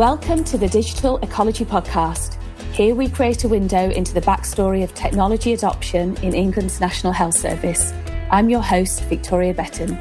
Welcome to the Digital Ecology Podcast. Here we create a window into the backstory of technology adoption in England's National Health Service. I'm your host, Victoria Betton.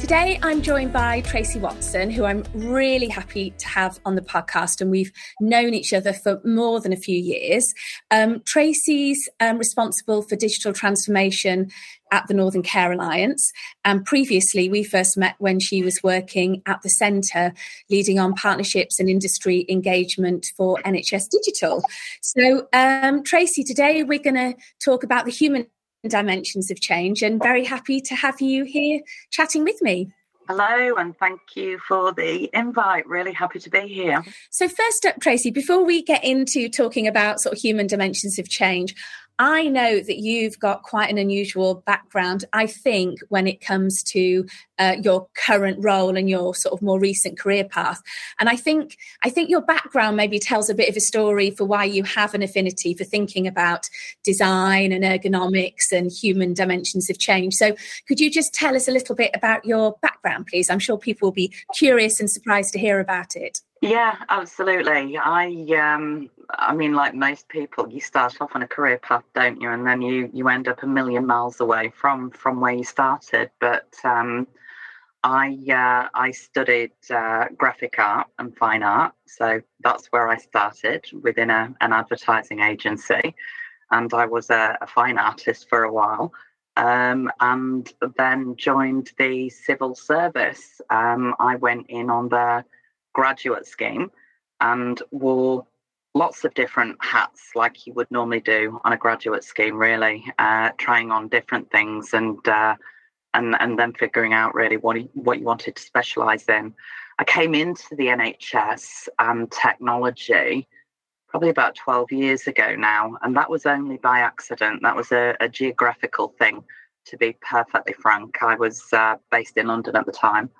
Today, I'm joined by Tracey Watson, who I'm really happy to have on the podcast, and we've known each other for more than a few years. Um, Tracey's um, responsible for digital transformation at the Northern Care Alliance, and previously we first met when she was working at the centre, leading on partnerships and industry engagement for NHS Digital. So, um, Tracey, today we're going to talk about the human dimensions of change and very happy to have you here chatting with me. Hello, and thank you for the invite. Really happy to be here. So, first up, Tracey, before we get into talking about sort of human dimensions of change, I know that you've got quite an unusual background, I think, when it comes to uh, your current role and your sort of more recent career path. And I think I think your background maybe tells a bit of a story for why you have an affinity for thinking about design and ergonomics and human dimensions of change. So could you just tell us a little bit about your background, please? I'm sure people will be curious and surprised to hear about it. Yeah, absolutely. I um I mean like most people you start off on a career path, don't you? And then you you end up a million miles away from from where you started. But um I uh, I studied uh, graphic art and fine art, so that's where I started within a, an advertising agency, and I was a, a fine artist for a while, um, and then joined the civil service. Um, I went in on the graduate scheme and wore lots of different hats like you would normally do on a graduate scheme really uh, trying on different things and uh, and and then figuring out really what you, what you wanted to specialize in. I came into the nhs and technology probably about 12 years ago now and that was only by accident. That was a, a geographical thing to be perfectly frank. I was uh, based in london at the time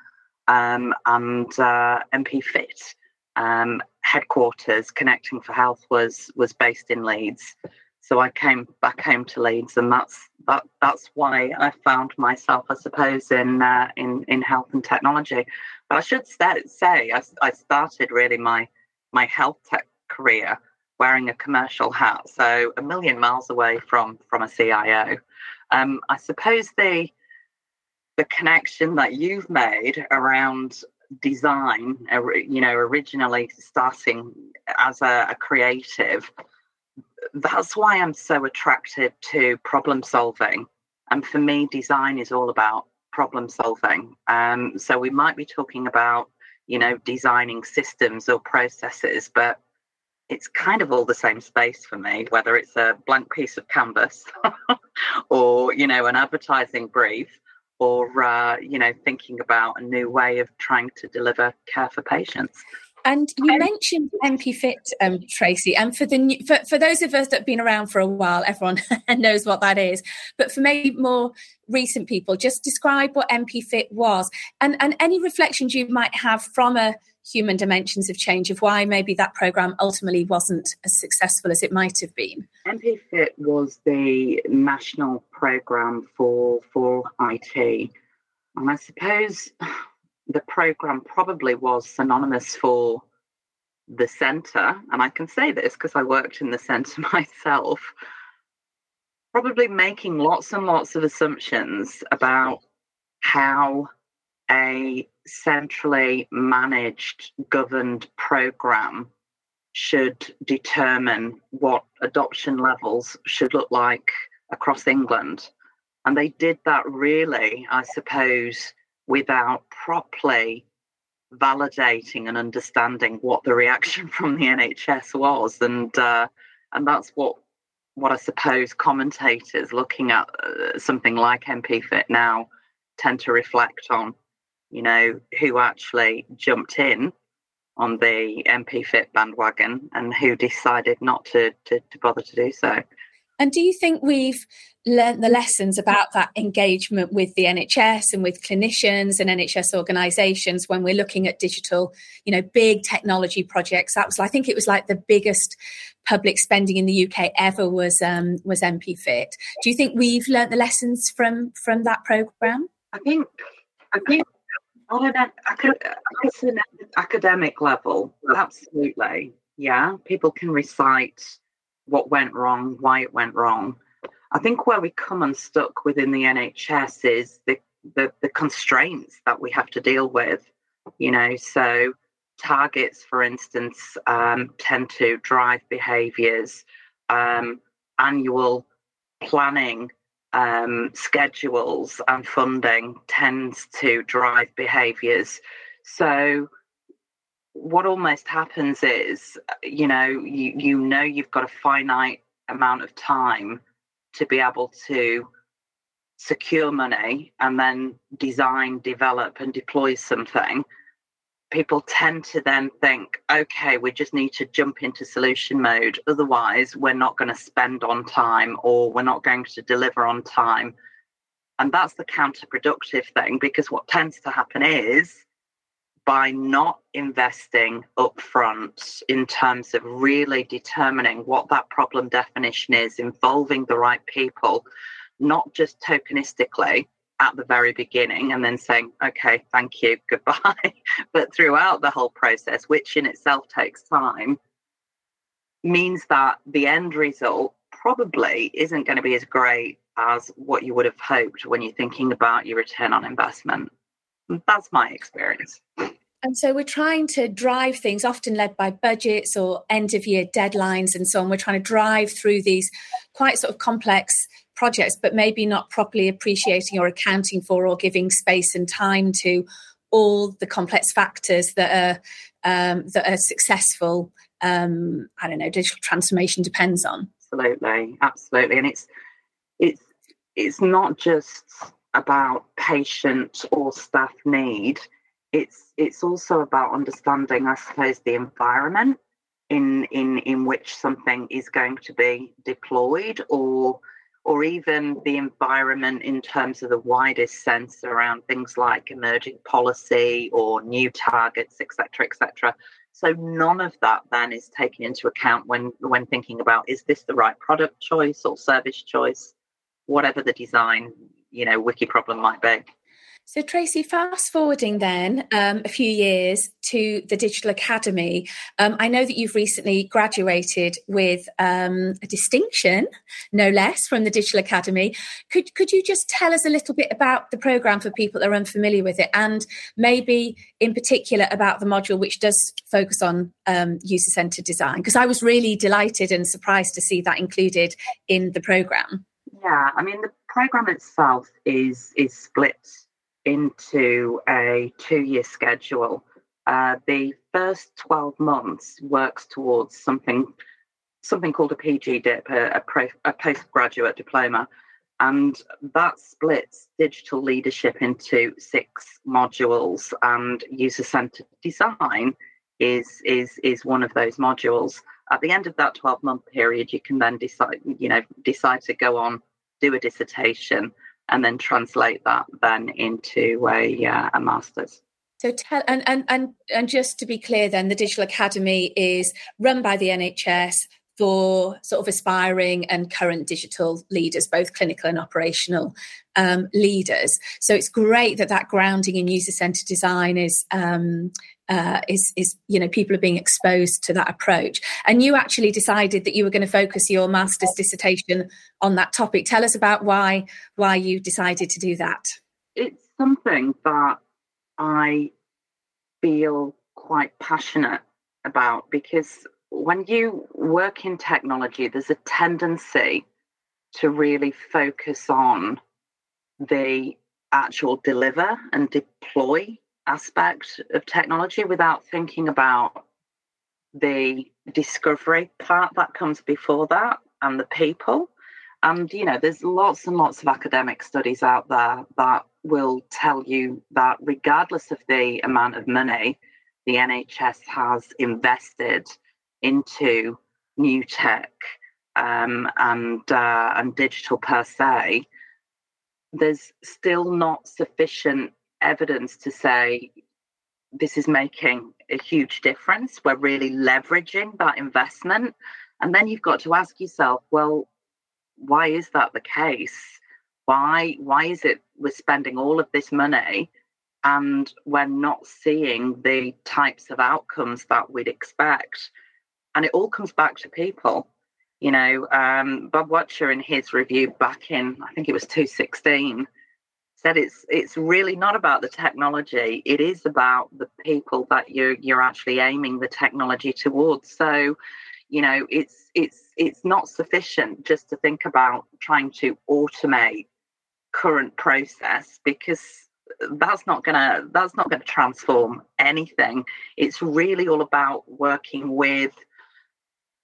um, and uh, NPfIT um, headquarters, Connecting for Health, was was based in Leeds. So I came back home to Leeds, and that's that. That's why I found myself, I suppose, in uh, in in health and technology. But I should say, I, I started really my my health tech career wearing a commercial hat, so a million miles away from from a CIO. Um, I suppose the the connection that you've made around design, you know, originally starting as a, a creative, that's why I'm so attracted to problem solving. And for me, design is all about problem solving. Um, so we might be talking about, you know, designing systems or processes, but it's kind of all the same space for me, whether it's a blank piece of canvas or, you know, an advertising brief or uh, you know thinking about a new way of trying to deliver care for patients. And you mentioned NPfIT, um, Tracey, and for the new, for, for those of us that have been around for a while, everyone knows what that is. But for maybe more recent people, just describe what NPfIT was, and and any reflections you might have from a human dimensions of change of why maybe that program ultimately wasn't as successful as it might have been. MP Fit was the national program for for IT, and I suppose the program probably was synonymous for the centre, and I can say this because I worked in the centre myself. Probably making lots and lots of assumptions about how a centrally managed, governed program should determine what adoption levels should look like across England. And they did that really, I suppose, without properly validating and understanding what the reaction from the NHS was. And uh, and that's what what I suppose commentators looking at uh, something like NPfIT now tend to reflect on you know, who actually jumped in on the NPfIT bandwagon and who decided not to, to, to bother to do so. And do you think we've learned the lessons about that engagement with the NHS and with clinicians and NHS organisations when we're looking at digital, you know, big technology projects? That was, I think, it was like the biggest public spending in the UK ever was um, was NPfIT. Do you think we've learned the lessons from from that program? I think I think On an academic level, absolutely. Yeah, people can recite what went wrong, why it went wrong. I think where we come unstuck within the NHS is the, the, the constraints that we have to deal with. You know, so targets, for instance, um, tend to drive behaviours. Um, annual planning um, schedules and funding tends to drive behaviours. So what almost happens is, uh, you know, you, you know you've got a finite amount of time to be able to secure money and then design, develop, and deploy something people tend to then think, okay, we just need to jump into solution mode. Otherwise, we're not going to spend on time or we're not going to deliver on time. And that's the counterproductive thing because what tends to happen is by not investing upfront in terms of really determining what that problem definition is, involving the right people, not just tokenistically, at the very beginning and then saying, okay, thank you, goodbye. but throughout the whole process, which in itself takes time, means that the end result probably isn't going to be as great as what you would have hoped when you're thinking about your return on investment. That's my experience. And so we're trying to drive things, often led by budgets or end of year deadlines and so on. We're trying to drive through these quite sort of complex projects, but maybe not properly appreciating or accounting for or giving space and time to all the complex factors that are um, that are successful. Um, I don't know, digital transformation depends on. Absolutely, absolutely, and it's it's it's not just about patient or staff need. It's it's also about understanding, I suppose, the environment in in in which something is going to be deployed or or even the environment in terms of the widest sense around things like emerging policy or new targets, etc., etc. So none of that then is taken into account when when thinking about is this the right product choice or service choice, whatever the design, you know, wicked problem might be. So, Tracey, fast forwarding then um, a few years to the Digital Academy, um, I know that you've recently graduated with um, a distinction, no less, from the Digital Academy. Could could you just tell us a little bit about the program for people that are unfamiliar with it, and maybe in particular about the module which does focus on um, user centered design? Because I was really delighted and surprised to see that included in the program. Yeah, I mean the program itself is is split into a two year schedule. Uh, the first 12 months works towards something something called a PG dip, a, a, a postgraduate diploma, and that splits digital leadership into six modules, and user centered design is is is one of those modules. At the end of that 12 month period, you can then decide, you know, decide to go on, do a dissertation, and then translate that then into a, uh, a master's. So tell and, and and and just to be clear, then the Digital Academy is run by the NHS for sort of aspiring and current digital leaders, both clinical and operational um, leaders. So it's great that that grounding in user centered design is um, uh, is is you know people are being exposed to that approach. And you actually decided that you were going to focus your master's dissertation on that topic. Tell us about why why you decided to do that. It's something that i feel quite passionate about because when you work in technology there's a tendency to really focus on the actual deliver and deploy aspect of technology without thinking about the discovery part that comes before that and the people. And, you know, there's lots and lots of academic studies out there that will tell you that regardless of the amount of money the NHS has invested into new tech um, and uh, and digital per se, there's still not sufficient evidence to say this is making a huge difference. We're really leveraging that investment. And then you've got to ask yourself, well, why is that the case? Why why is it we're spending all of this money and we're not seeing the types of outcomes that we'd expect. And it all comes back to people. You know, um, Bob Wachter in his review back in, I think it was 2016, said it's it's really not about the technology. It is about the people that you're you're actually aiming the technology towards. So, you know, it's it's it's not sufficient just to think about trying to automate current process because that's not gonna that's not gonna transform anything. It's really all about working with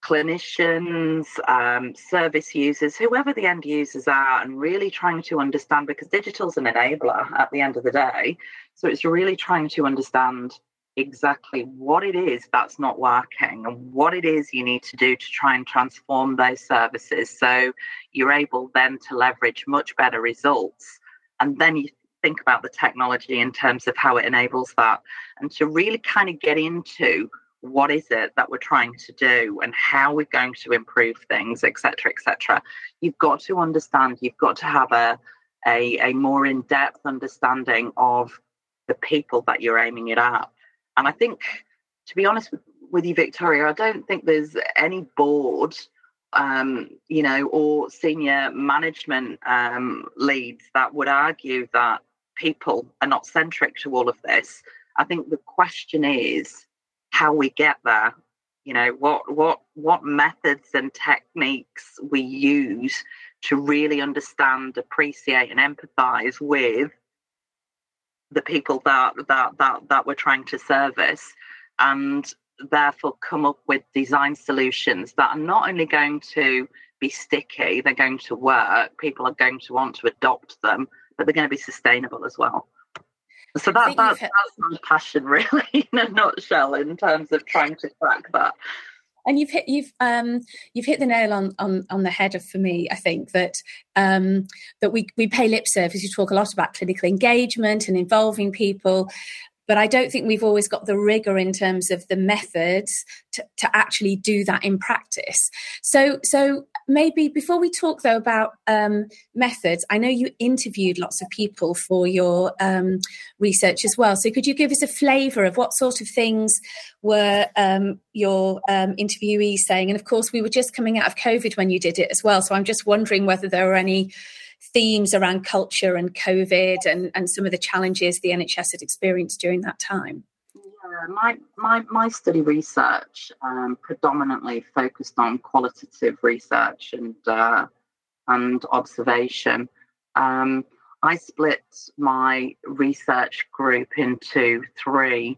clinicians, um, service users, whoever the end users are, and really trying to understand because digital's an enabler at the end of the day. So it's really trying to understand exactly what it is that's not working and what it is you need to do to try and transform those services so you're able then to leverage much better results and then you think about the technology in terms of how it enables that and to really kind of get into what is it that we're trying to do and how we're going to improve things etc etc you've got to understand you've got to have a a, a more in-depth understanding of the people that you're aiming it at and i think to be honest with, with you victoria i don't think there's any board um, you know, or senior management um, leads that would argue that people are not centric to all of this. I think the question is how we get there. You know, what what what methods and techniques we use to really understand, appreciate, and empathize with the people that that that that we're trying to service, and therefore come up with design solutions that are not only going to be sticky, they're going to work, people are going to want to adopt them, but they're going to be sustainable as well. So that, that that's my passion, really, in a nutshell, in terms of trying to crack that. And you've hit you've um, you've hit the nail on, on on the head of for me. I think that um, that we we pay lip service. You talk a lot about clinical engagement and involving people, but I don't think we've always got the rigor in terms of the methods to, to actually do that in practice. So, so maybe before we talk though about um, methods, I know you interviewed lots of people for your um, research as well. So, could you give us a flavour of what sort of things were um, your um, interviewees saying? And of course, we were just coming out of COVID when you did it as well. So, I'm just wondering whether there were any themes around culture and COVID and, and some of the challenges the NHS had experienced during that time? My, my, my study research um, predominantly focused on qualitative research and, uh, and observation. Um, I split my research group into three.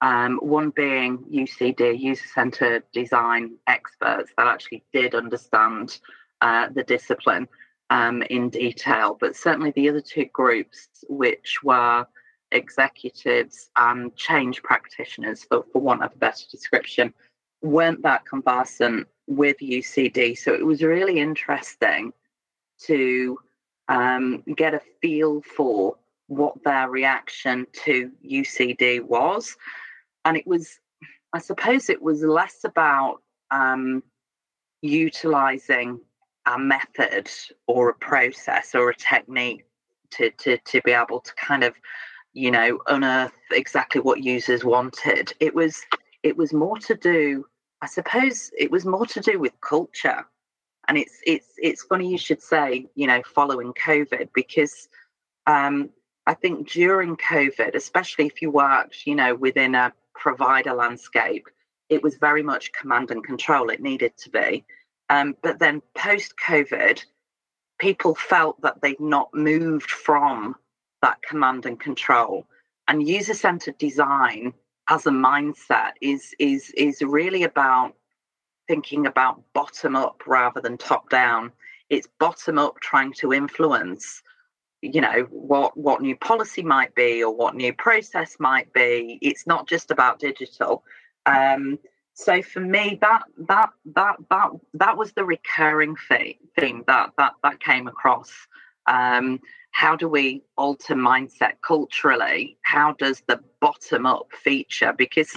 Um, one being UCD, user centered design experts that actually did understand uh, the discipline um, in detail, but certainly the other two groups, which were executives and change practitioners, for, for want of a better description, weren't that conversant with UCD. So it was really interesting to um, get a feel for what their reaction to UCD was. And it was, I suppose, it was less about um, utilizing a method or a process or a technique to, to, to be able to kind of, you know, unearth exactly what users wanted. It was it was more to do, I suppose it was more to do with culture. And it's it's it's funny you should say, you know, following COVID, because um, I think during COVID, especially if you worked, you know, within a provider landscape, it was very much command and control. It needed to be. Um, but then post COVID, people felt that they'd not moved from that command and control. And user centered design as a mindset is is is really about thinking about bottom up rather than top down. It's bottom up trying to influence you know what what new policy might be or what new process might be it's not just about digital um, so for me that that that that that was the recurring theme, that that that came across um, how do we alter mindset culturally? How does the bottom up feature because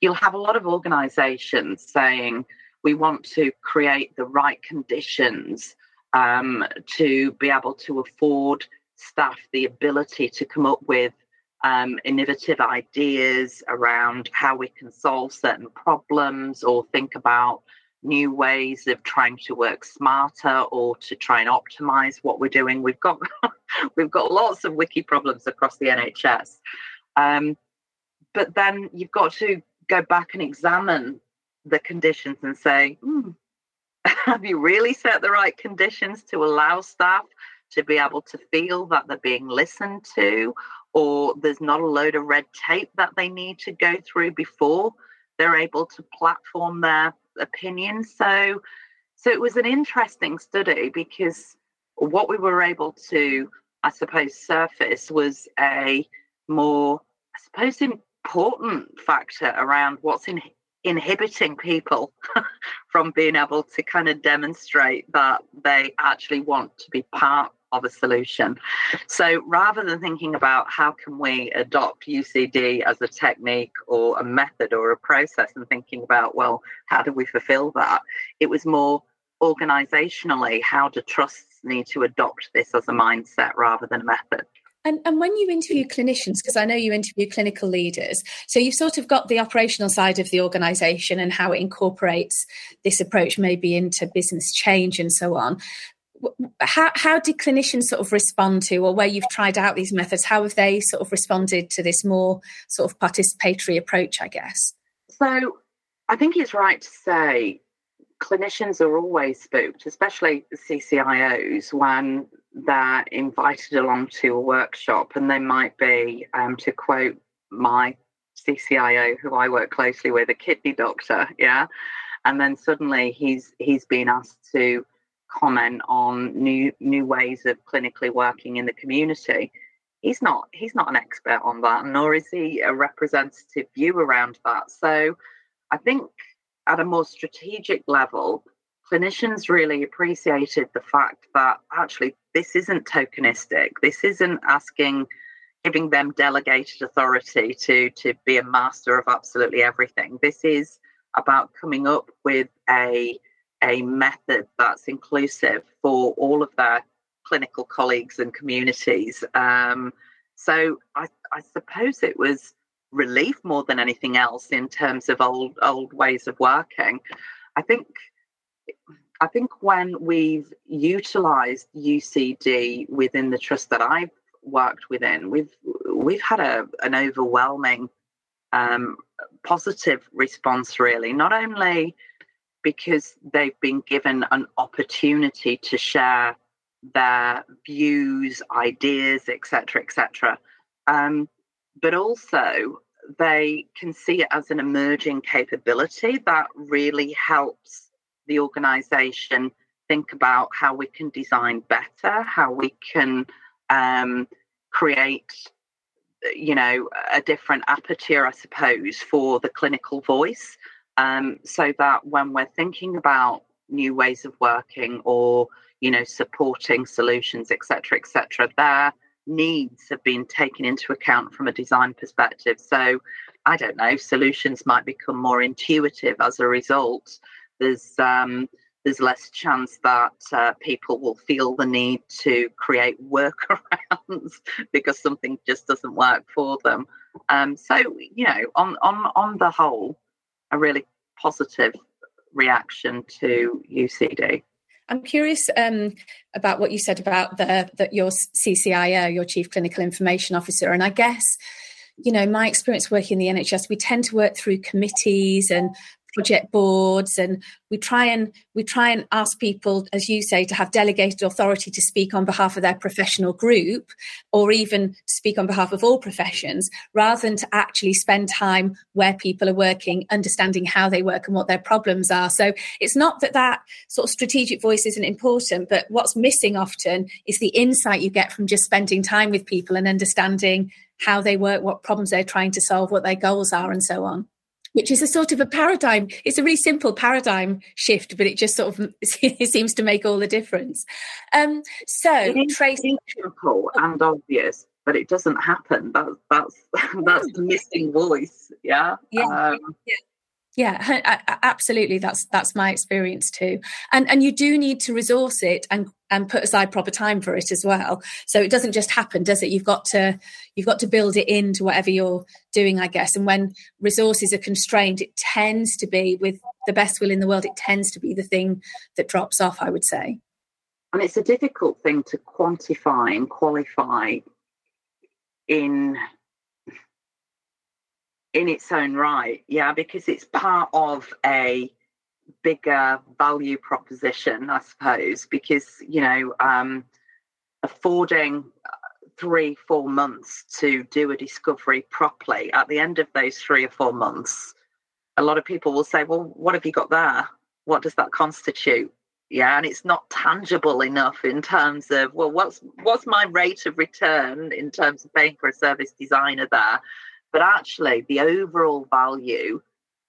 you'll have a lot of organizations saying we want to create the right conditions um, to be able to afford staff the ability to come up with um, innovative ideas around how we can solve certain problems or think about new ways of trying to work smarter or to try and optimize what we're doing. We've got we've got lots of wicked problems across the NHS. Um, but then you've got to go back and examine the conditions and say, hmm, have you really set the right conditions to allow staff to be able to feel that they're being listened to or there's not a load of red tape that they need to go through before they're able to platform their opinions so so it was an interesting study because what we were able to i suppose surface was a more i suppose important factor around what's in inhibiting people from being able to kind of demonstrate that they actually want to be part of a solution. So rather than thinking about how can we adopt UCD as a technique or a method or a process and thinking about, well, how do we fulfill that? It was more organizationally, how do trusts need to adopt this as a mindset rather than a method? And, and when you interview clinicians, because I know you interview clinical leaders, so you've sort of got the operational side of the organisation and how it incorporates this approach maybe into business change and so on. How, how did clinicians sort of respond to, or where you've tried out these methods, how have they sort of responded to this more sort of participatory approach, I guess? So I think it's right to say clinicians are always spooked, especially CCIOs, when they're invited along to a workshop and they might be, um, to quote my CCIO, who I work closely with, a kidney doctor, yeah, and then suddenly he's he's been asked to comment on new new ways of clinically working in the community. He's not he's not an expert on that, nor is he a representative view around that. So I think at a more strategic level, clinicians really appreciated the fact that actually this isn't tokenistic. This isn't asking, giving them delegated authority to, to be a master of absolutely everything. This is about coming up with a, a method that's inclusive for all of their clinical colleagues and communities. Um, so I, I suppose it was relief more than anything else in terms of old old ways of working. I think I think when we've utilized UCD within the trust that I've worked within, we've we've had a an overwhelming um, positive response. Really, not only because they've been given an opportunity to share their views, ideas, etc., etc., um, but also they can see it as an emerging capability that really helps the organization think about how we can design better, how we can um, create, you know, a different aperture, I suppose, for the clinical voice. Um, so that when we're thinking about new ways of working or, you know, supporting solutions, etc., etc., their needs have been taken into account from a design perspective. So I don't know, solutions might become more intuitive as a result there's um, there's less chance that uh, people will feel the need to create workarounds because something just doesn't work for them. Um, so you know, on on on the whole, a really positive reaction to UCD. I'm curious um, about what you said about the that your CCIO, your Chief Clinical Information Officer, and I guess you know my experience working in the NHS, we tend to work through committees and project boards and we try and we try and ask people as you say to have delegated authority to speak on behalf of their professional group or even speak on behalf of all professions rather than to actually spend time where people are working understanding how they work and what their problems are. So it's not that that sort of strategic voice isn't important but what's missing often is the insight you get from just spending time with people and understanding how they work what problems they're trying to solve what their goals are and so on which is a sort of a paradigm. It's a really simple paradigm shift, but it just sort of it seems to make all the difference. Um, so, Tracey, simple and obvious, but it doesn't happen. That's that's that's the missing voice. Yeah. Yeah. Um, yeah. Yeah, absolutely. That's that's my experience too. And and you do need to resource it and and put aside proper time for it as well. So it doesn't just happen, does it? You've got to you've got to build it into whatever you're doing, I guess. And when resources are constrained, it tends to be with the best will in the world, it tends to be the thing that drops off, I would say. And it's a difficult thing to quantify and qualify in in its own right, yeah, because it's part of a bigger value proposition, I suppose, because, you know, um, affording three, four months to do a discovery properly, at the end of those three or four months, a lot of people will say, well, what have you got there? What does that constitute? Yeah, and it's not tangible enough in terms of, well, what's what's my rate of return in terms of paying for a service designer there? But actually, the overall value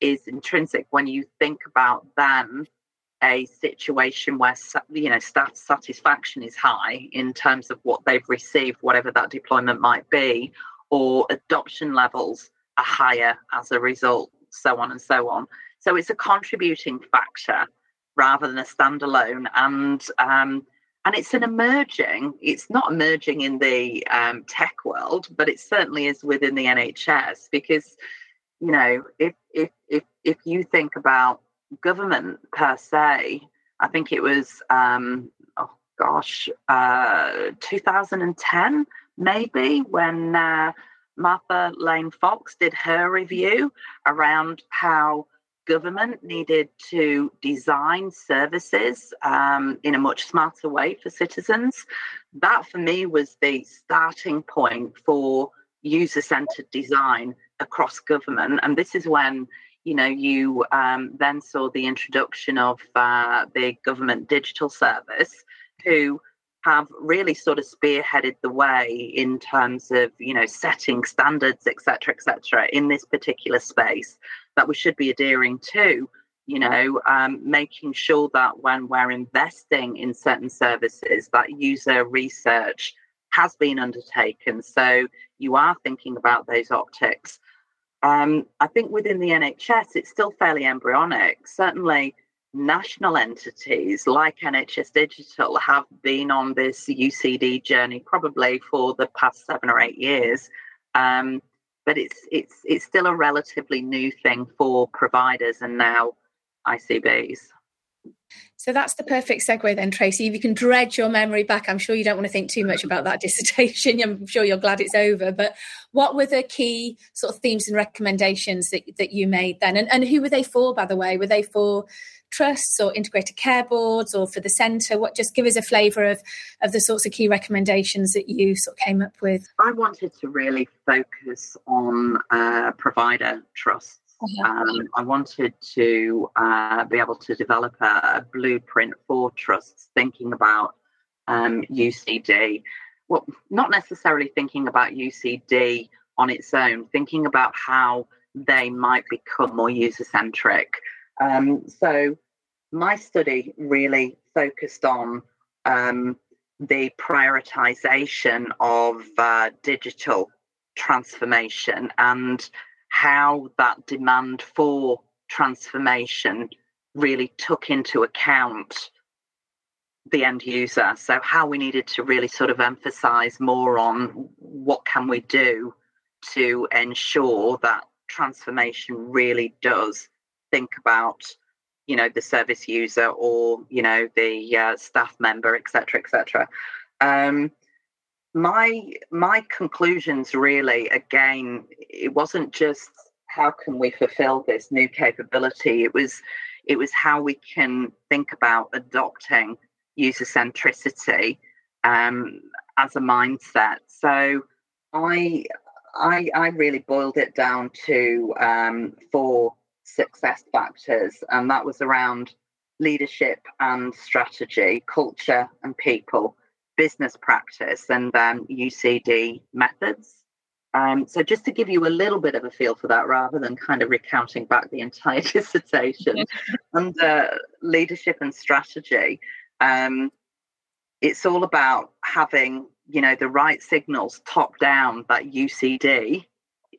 is intrinsic when you think about then a situation where you know staff satisfaction is high in terms of what they've received whatever that deployment might be or adoption levels are higher as a result so on and so on. So it's a contributing factor rather than a standalone and um, and it's an emerging it's not emerging in the um, tech world but it certainly is within the nhs because you know, if if if if you think about government per se, I think it was um, oh gosh, uh, 2010 maybe when uh, Martha Lane Fox did her review around how government needed to design services um, in a much smarter way for citizens. That for me was the starting point for user centered design across government. And this is when you know you um, then saw the introduction of uh, the government digital service, who have really sort of spearheaded the way in terms of you know setting standards, etc., etc., in this particular space that we should be adhering to. You know, um, making sure that when we're investing in certain services, that user research has been undertaken. So you are thinking about those optics. Um, I think within the NHS, it's still fairly embryonic. Certainly, national entities like NHS Digital have been on this UCD journey probably for the past seven or eight years. Um, but it's it's it's still a relatively new thing for providers and now ICBs. So that's the perfect segue then, Tracey. If you can dredge your memory back, I'm sure you don't want to think too much about that dissertation. I'm sure you're glad it's over. But what were the key sort of themes and recommendations that, that you made then? And, and who were they for, by the way? Were they for trusts or integrated care boards or for the centre? What just give us a flavour of, of the sorts of key recommendations that you sort of came up with? I wanted to really focus on uh, provider trusts. Um, I wanted to uh, be able to develop a, a, blueprint for trusts thinking about um, UCD. Well, not necessarily thinking about UCD on its own, thinking about how they might become more user centric. Um, so, my study really focused on um, the prioritization of uh, digital transformation and how that demand for transformation really took into account the end user. So how we needed to really sort of emphasize more on what can we do to ensure that transformation really does think about you know the service user or you know the uh, staff member etc etc um, my my conclusions really again it wasn't just how can we fulfill this new capability it was it was how we can think about adopting user centricity um, as a mindset. So i i i really boiled it down to um, four success factors and that was around leadership and strategy culture and people business practice and um, UCD methods. Um, so just to give you a little bit of a feel for that, rather than kind of recounting back the entire dissertation, under leadership and strategy, um, it's all about having you know the right signals top down that UCD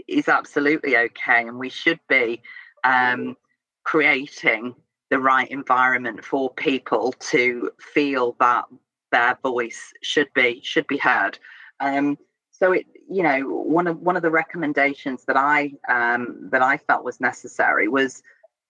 is absolutely okay, and we should be um, creating the right environment for people to feel that their voice should be should be heard. Um, so it, you know, one of one of the recommendations that I um, that I felt was necessary was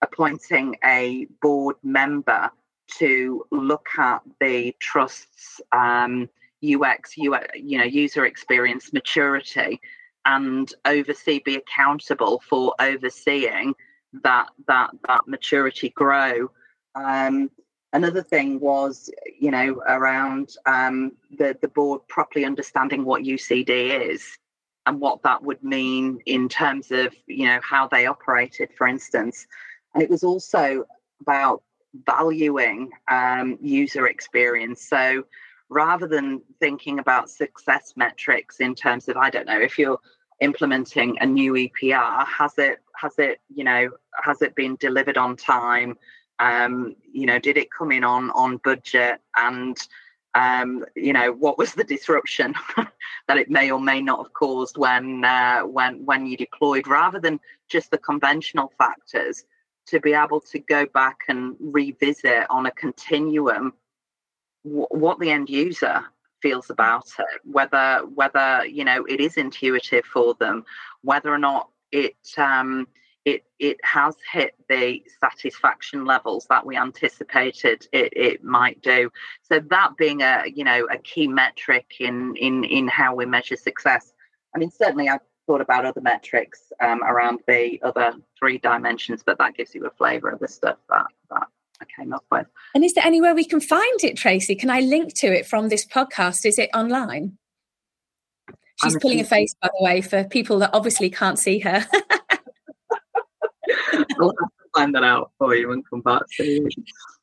appointing a board member to look at the trust's um, UX, UX, you know, user experience maturity, and oversee, be accountable for overseeing that that that maturity grow. Um, another thing was, you know, around um, the the board properly understanding what UCD is and what that would mean in terms of, you know, how they operated, for instance. And it was also about valuing um, user experience. So rather than thinking about success metrics in terms of, I don't know, if you're implementing a new EPR, has it has it you know has it been delivered on time? Um, you know, did it come in on on budget? And um, you know, what was the disruption that it may or may not have caused when uh, when when you deployed, rather than just the conventional factors? To be able to go back and revisit on a continuum w- what the end user feels about it whether whether you know it is intuitive for them whether or not it um it it has hit the satisfaction levels that we anticipated it, it might do so that being a you know a key metric in in in how we measure success i mean certainly i thought about other metrics um, around the other three dimensions but that gives you a flavor of the stuff that that I came up with. And is there anywhere we can find it, Tracey? Can I link to it from this podcast? Is it online? She's I'm pulling a face, by the way, for people that obviously can't see her. I'll have to find that out for you and come back to you.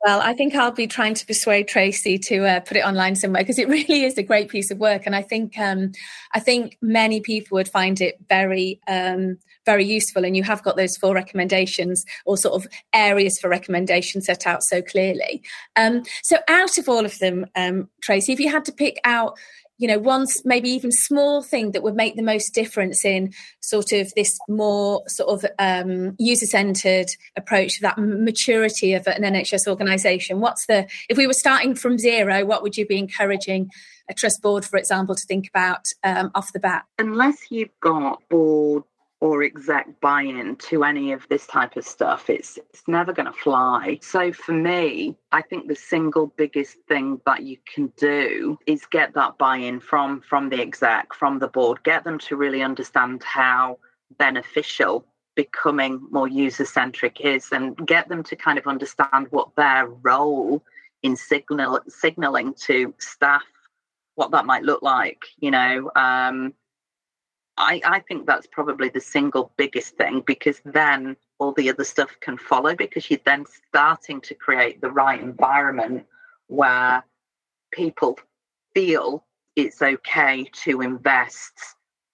Well, I think I'll be trying to persuade Tracey to uh, put it online somewhere because it really is a great piece of work, and I think um, I think many people would find it very um, very useful. And you have got those four recommendations or sort of areas for recommendation set out so clearly. Um, so, out of all of them, um, Tracey, if you had to pick out you know, one maybe even small thing that would make the most difference in sort of this more sort of um, user centered approach, that maturity of an NHS organisation? What's the, if we were starting from zero, what would you be encouraging a trust board, for example, to think about um, off the bat? Unless you've got board or exec buy-in to any of this type of stuff. It's it's never going to fly. So for me i think the single biggest thing that you can do is get that buy-in from from the exec from the board. Get them to really understand how beneficial becoming more user centric is and get them to kind of understand what their role in signal signaling to staff what that might look like you know um, I, I think that's probably the single biggest thing because then all the other stuff can follow because you're then starting to create the right environment where people feel it's okay to invest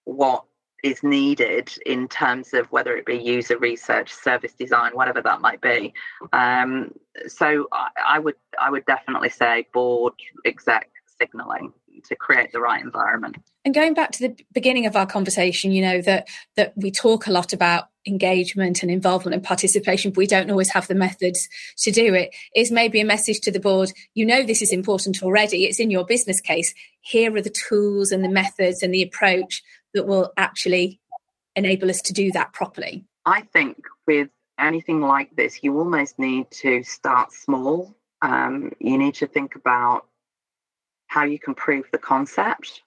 what is needed in terms of whether it be user research, service design, whatever that might be. Um, so I, I would I would definitely say board exec signaling to create the right environment. And going back to the beginning of our conversation, you know that that we talk a lot about engagement and involvement and participation, but we don't always have the methods to do it. Is maybe a message to the board, you know this is important already, it's in your business case. Here are the tools and the methods and the approach that will actually enable us to do that properly. I think with anything like this, you almost need to start small. Um, you need to think about how you can prove the concept.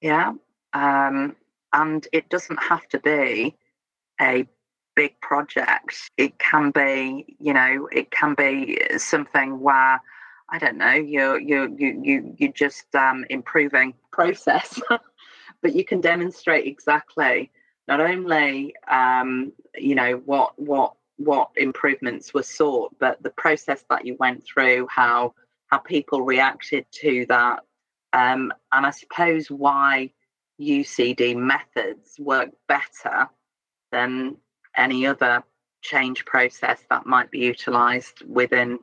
Yeah. Um, and it doesn't have to be a big project. It can be, you know, it can be something where I don't know, you're you you you you're just um, improving process, but you can demonstrate exactly not only um, you know what what what improvements were sought, but the process that you went through, how how people reacted to that, um, and I suppose why UCD methods work better than any other change process that might be utilized within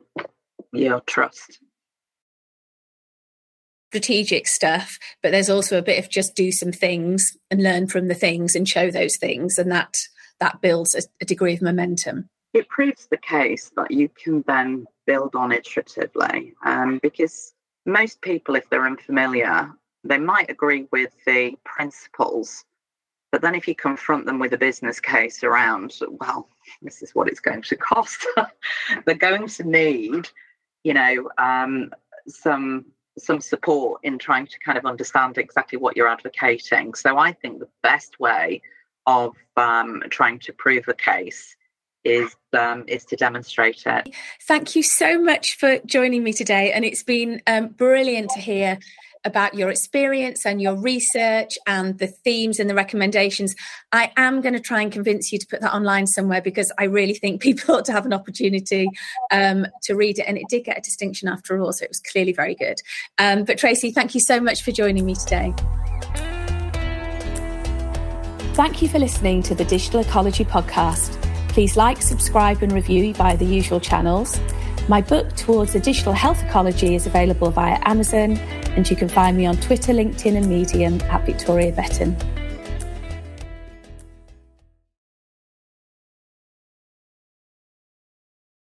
your trust. Strategic stuff, but there's also a bit of just do some things and learn from the things and show those things, and that that builds a, a degree of momentum. It proves the case that you can then build on iteratively, um, because most people, if they're unfamiliar, they might agree with the principles. But then if you confront them with a business case around, well, this is what it's going to cost, they're going to need, you know, um, some some support in trying to kind of understand exactly what you're advocating. So I think the best way of um, trying to prove a case is um, is to demonstrate it. Thank you so much for joining me today, and it's been um, brilliant to hear about your experience and your research and the themes and the recommendations. I am going to try and convince you to put that online somewhere because I really think people ought to have an opportunity um, to read it. And it did get a distinction after all, so it was clearly very good. Um, but Tracey, thank you so much for joining me today. Thank you for listening to the Digital Ecology Podcast. Please like, subscribe, and review via the usual channels. My book, Towards a Digital Health Ecology, is available via Amazon, and you can find me on Twitter, LinkedIn, and Medium at Victoria Betton.